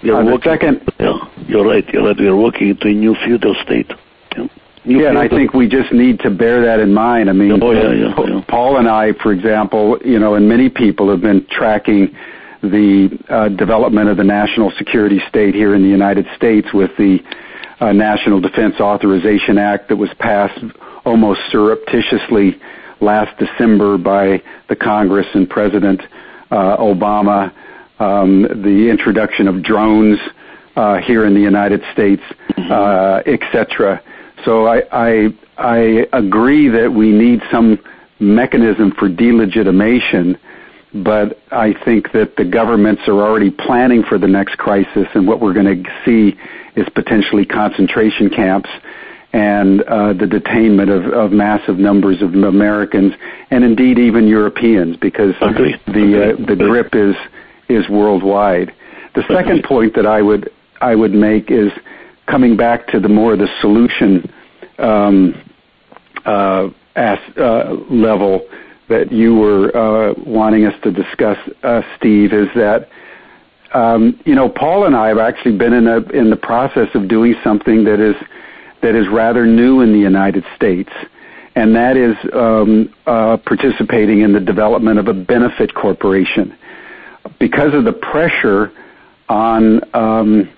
You're uh, working, second, yeah, you're right. You're right. We're working into a new feudal state. Yeah, yeah and I think we just need to bear that in mind. I mean, oh, yeah, yeah. Paul and I, for example, you know, and many people have been tracking the uh, development of the national security state here in the United States with the uh, National Defense Authorization Act that was passed almost surreptitiously last December by the Congress and President uh, Obama um, the introduction of drones uh, here in the United States, mm-hmm. uh, etc. So I, I, I agree that we need some mechanism for delegitimation, but I think that the governments are already planning for the next crisis, and what we're going to see is potentially concentration camps and uh, the detainment of, of, massive numbers of Americans and indeed even Europeans, because Agreed. the uh, the grip is is worldwide. The second point that I would I would make is coming back to the more the solution um, uh, as, uh, level that you were uh, wanting us to discuss, uh, Steve, is that um, you know Paul and I have actually been in the process of doing something that is that is rather new in the United States, and that is um, uh, participating in the development of a benefit corporation. Because of the pressure on um,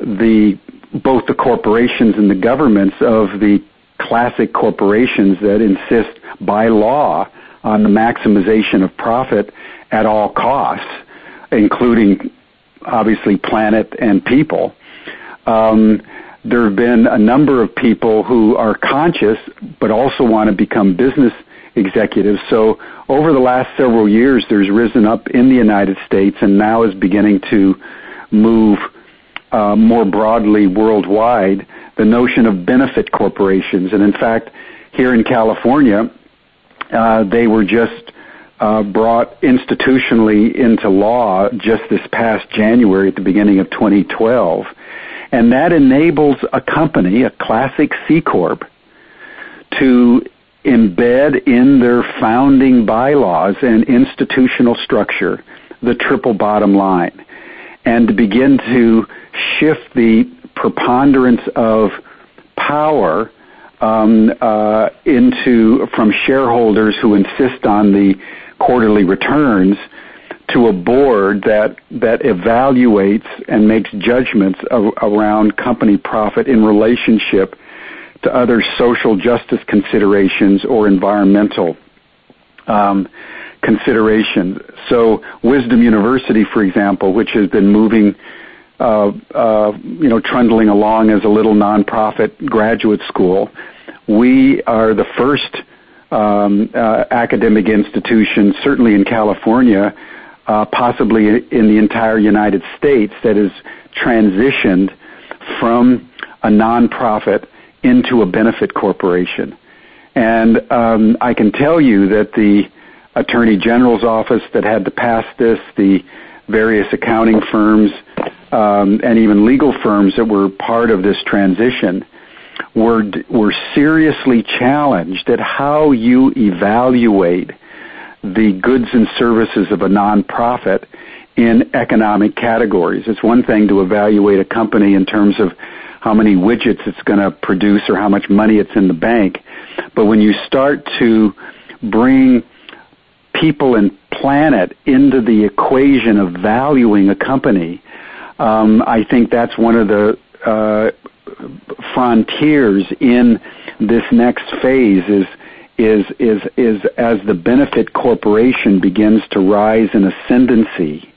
the both the corporations and the governments of the classic corporations that insist by law on the maximization of profit at all costs, including obviously planet and people. Um, there have been a number of people who are conscious but also want to become business executives. So over the last several years, there's risen up in the United States and now is beginning to move uh, more broadly worldwide the notion of benefit corporations. And in fact, here in California, they were just uh, brought institutionally into law just this past January at the beginning of 2012. And that enables a company, a classic C Corp, to embed in their founding bylaws and institutional structure the triple bottom line and to begin to shift the preponderance of power uh, from shareholders who insist on the quarterly returns to a board that that evaluates and makes judgments around company profit in relationship to other social justice considerations or environmental um, considerations. So, Wisdom University, for example, which has been moving, uh, uh, you know, trundling along as a little nonprofit graduate school, we are the first um, uh, academic institution, certainly in California, uh, possibly in the entire United States, that has transitioned from a nonprofit into a benefit corporation. And um, I can tell you that the Attorney General's office that had to pass this, the various accounting firms, um, and even legal firms that were part of this transition were were seriously challenged at how you evaluate the goods and services of a nonprofit in economic categories. It's one thing to evaluate a company in terms of how many widgets it's going to produce or how much money it's in the bank. But when you start to bring people and planet into the equation of valuing a company, I think that's one of the uh, frontiers in this next phase is is is is as the benefit corporation begins to rise in ascendancy.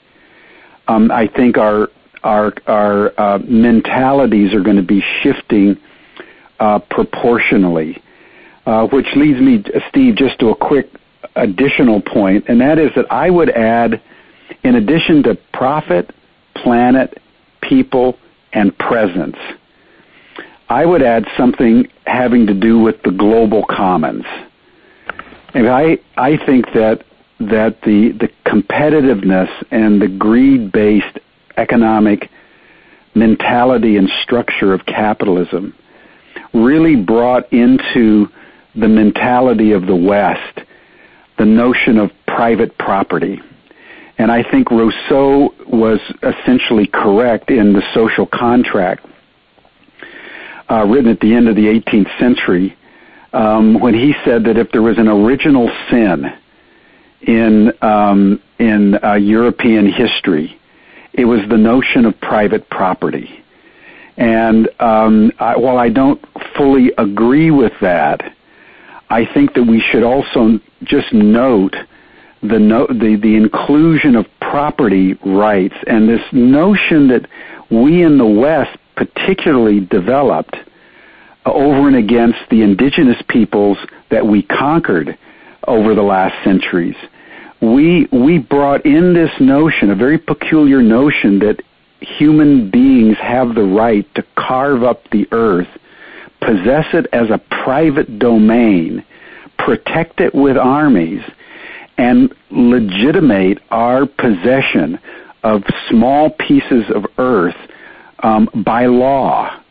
Um, I think our our our uh, mentalities are going to be shifting uh, proportionally, uh, which leads me, Steve, just to a quick additional point, and that is that I would add, in addition to profit, planet, people, and presence, I would add something having to do with the global commons. And I, I think that that the, the competitiveness and the greed-based economic mentality and structure of capitalism really brought into the mentality of the West the notion of private property. And I think Rousseau was essentially correct in the social contract, uh, written at the end of the 18th century, um, when he said that if there was an original sin in um, in uh, European history, it was the notion of private property. And um, I, while I don't fully agree with that, I think that we should also just note the, no, the, the inclusion of property rights and this notion that we in the West particularly developed over and against the indigenous peoples that we conquered over the last centuries. We, we brought in this notion, a very peculiar notion that human beings have the right to carve up the earth possess it as a private domain, protect it with armies, and legitimate our possession of small pieces of earth um, by law.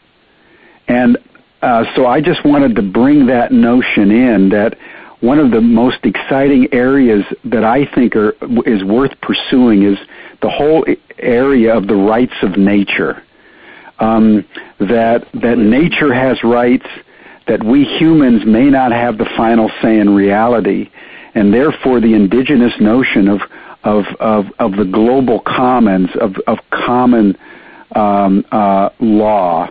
And uh, so I just wanted to bring that notion in that one of the most exciting areas that I think are, is worth pursuing is the whole area of the rights of nature um, that that nature has rights that we humans may not have the final say in reality, and therefore the indigenous notion of of of, of the global commons of of common um, uh, law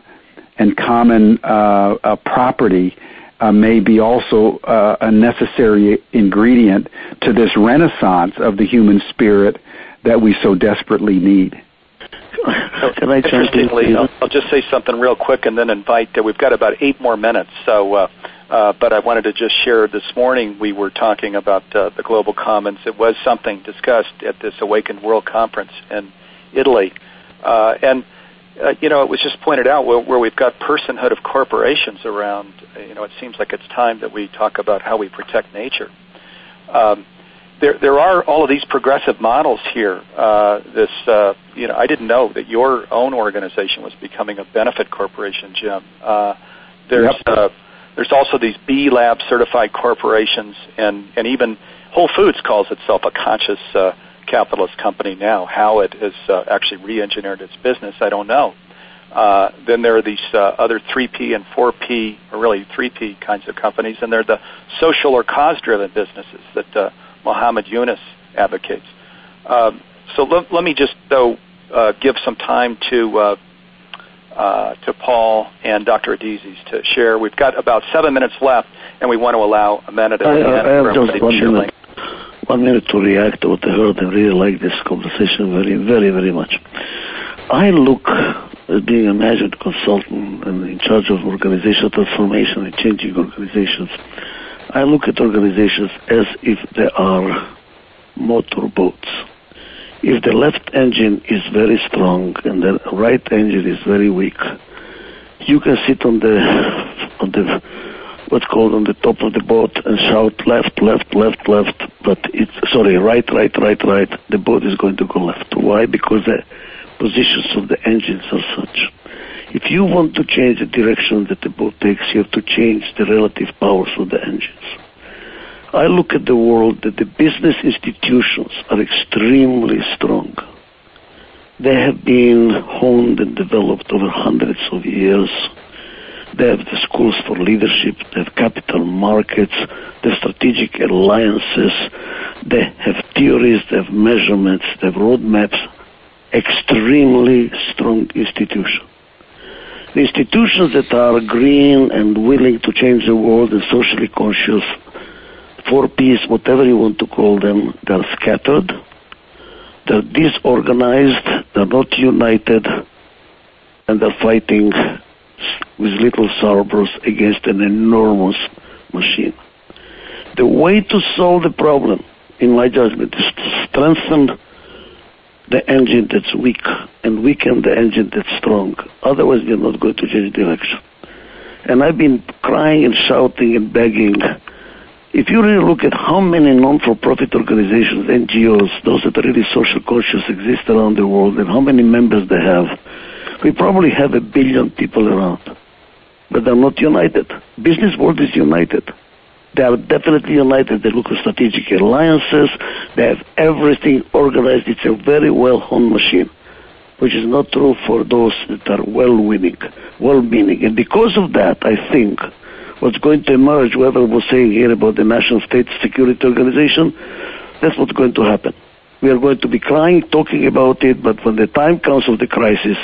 and common uh, uh, property uh, may be also uh, a necessary ingredient to this renaissance of the human spirit that we so desperately need. Can Interestingly, I'll, I'll, just say something real quick and then invite. Uh, we've got about eight more minutes, so. Uh, uh, but I wanted to just share this morning we were talking about uh, the global commons. It was something discussed at this Awakened World Conference in Italy. Uh, and, uh, you know, it was just pointed out where, where we've got personhood of corporations around, you know, it seems like it's time that we talk about how we protect nature. Um, there there are all of these progressive models here. Uh, this uh, you know I didn't know that your own organization was becoming a benefit corporation, Jim. Uh, there's yep. Uh, there's also these B Lab certified corporations, and and even Whole Foods calls itself a conscious uh, capitalist company now. How it has uh, actually re-engineered its business, I don't know. Uh, then there are these uh, other 3P and 4P, or really 3P kinds of companies, and they're the social or cause-driven businesses that uh, Muhammad Yunus advocates. Um, so let, me just, though, uh, give some time to uh, to Paul and Dr. Adizes to share. We've got about seven minutes left, and we want to allow a minute end I have just one minute, one minute to react to what I heard and really like this conversation very, very, very much. I look as being a management consultant and in charge of organizational transformation and changing organizations I look at organizations as if they are motorboats. If the left engine is very strong and the right engine is very weak, you can sit on the on the what's called on the top of the boat and shout left, left, left, left. But it's sorry, right, right, right, right. The boat is going to go left. Why? Because the positions of the engines are such. If you want to change the direction that the boat takes, you have to change the relative powers of the engines. I look at the world that the business institutions are extremely strong. They have been honed and developed over hundreds of years. They have the schools for leadership, they have capital markets, they have strategic alliances, they have theories, they have measurements, they have roadmaps. Extremely strong institutions. The institutions that are green and willing to change the world and socially conscious, for P's, whatever you want to call them, they're scattered, they're disorganized, they're not united, and they're fighting with little servos against an enormous machine. The way to solve the problem, in my judgment, is to strengthen the engine that's weak and weaken the engine that's strong. Otherwise, we're not going to change direction. And I've been crying and shouting and begging. If you really look at how many non-for-profit organizations, NGOs, those that are really social conscious exist around the world and how many members they have, we probably have a billion people around. But they're not united. Business world is united. They are definitely united. They look at strategic alliances. They have everything organized. It's a very well-honed machine, which is not true for those that are well-meaning. Well-meaning. And because of that, I think what's going to emerge, whoever was saying here about the National State Security Organization, that's what's going to happen. We are going to be crying, talking about it, but when the time comes of the crisis,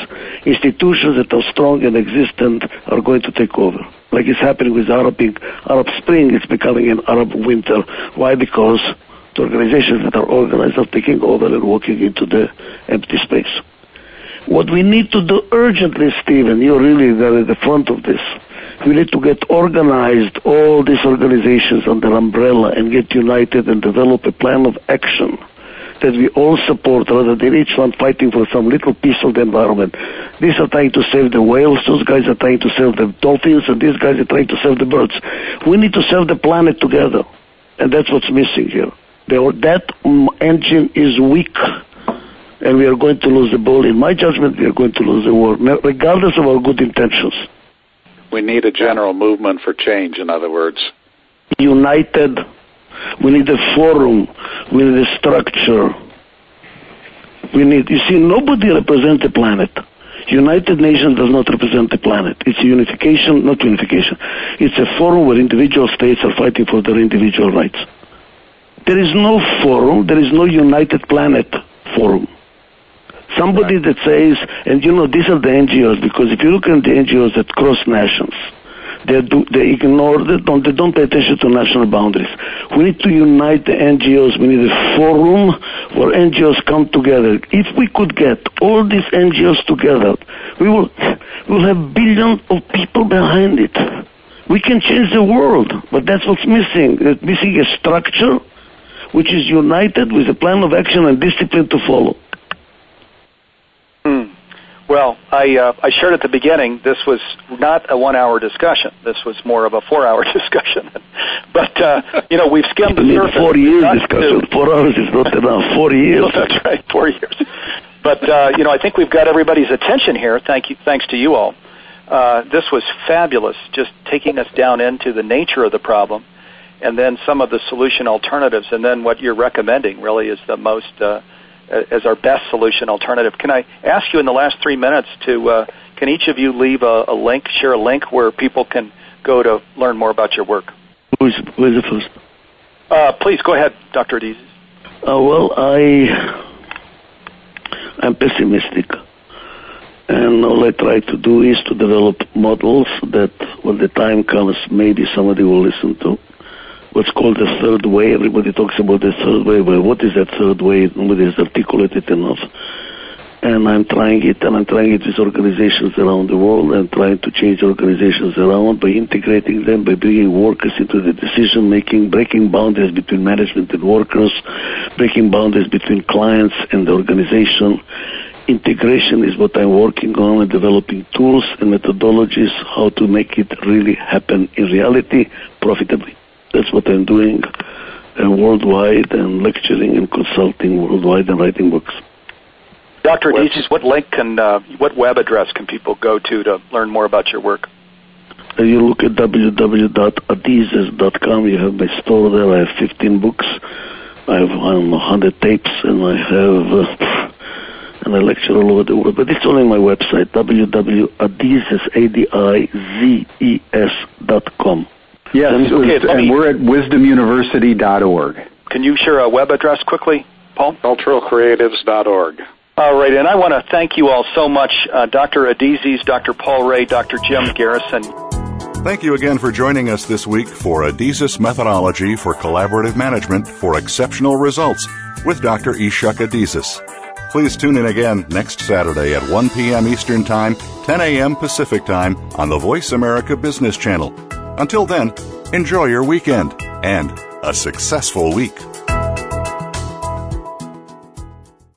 institutions that are strong and existent are going to take over like it's happening with Arab, Arab Spring, it's becoming an Arab winter. Why? Because the organizations that are organized are taking over and walking into the empty space. What we need to do urgently, Stephen, you're really at the front of this. We need to get organized, all these organizations under umbrella, and get united and develop a plan of action that we all support rather than each one fighting for some little piece of the environment. These are trying to save the whales, those guys are trying to save the dolphins, and these guys are trying to save the birds. We need to save the planet together, and that's what's missing here. That engine is weak, and we are going to lose the ball. In my judgment, we are going to lose the war, regardless of our good intentions. We need a general movement for change, in other words. United we need a forum. We need a structure. We need, you see, nobody represents the planet. United Nations does not represent the planet. It's a unification, not unification. It's a forum where individual states are fighting for their individual rights. There is no forum, there is no United Planet forum. Somebody that says, and you know, these are the NGOs, because if you look at the NGOs that cross nations, they, do, they ignore, they don't, they don't pay attention to national boundaries. We need to unite the NGOs. We need a forum where NGOs come together. If we could get all these NGOs together, we will, we will have billions of people behind it. We can change the world, but that's what's missing. It's missing a structure which is united with a plan of action and discipline to follow. Well, I uh, I shared at the beginning this was not a one-hour discussion. This was more of a four-hour discussion. but uh, you know, we've skimmed the surface. Four years discussion. To... Four hours is not enough. Four years. that's right. Four years. But uh, you know, I think we've got everybody's attention here. Thank you. Thanks to you all. Uh, this was fabulous. Just taking us down into the nature of the problem, and then some of the solution alternatives, and then what you're recommending really is the most. As our best solution alternative. Can I ask you in the last three minutes to uh, can each of you leave a, a, link, share a link where people can go to learn more about your work? Who's, who's the first? Uh, please go ahead, Dr. Adizes. Uh, well, I I'm pessimistic, and all I try to do is to develop models that, when the time comes, maybe somebody will listen to what's called the third way. Everybody talks about the third way, but what is that third way? Nobody has articulated enough. And I'm trying it, and I'm trying it with organizations around the world, and trying to change organizations around by integrating them, by bringing workers into the decision making, breaking boundaries between management and workers, breaking boundaries between clients and the organization. Integration is what I'm working on and developing tools and methodologies how to make it really happen in reality profitably. That's what I'm doing uh, worldwide and lecturing and consulting worldwide and writing books. Dr. Adizes, what link can, uh, what web address can people go to to learn more about your work? Uh, you look at www.adizes.com. You have my store there. I have 15 books. I have um, 100 tapes, and I have uh, and I lecture all over the world. But it's only my website, www.adizes.com. Yes, okay, and me, we're at wisdomuniversity.org. Can you share a web address quickly, Paul? Culturalcreatives.org. All right, and I want to thank you all so much, uh, Dr. Adizes, Dr. Paul Ray, Dr. Jim Garrison. Thank you again for joining us this week for Adizes Methodology for Collaborative Management for Exceptional Results with Dr. Ichak Adizes. Please tune in again next Saturday at 1 p.m. Eastern Time, 10 a.m. Pacific Time on the Voice America Business Channel. Until then, enjoy your weekend and a successful week.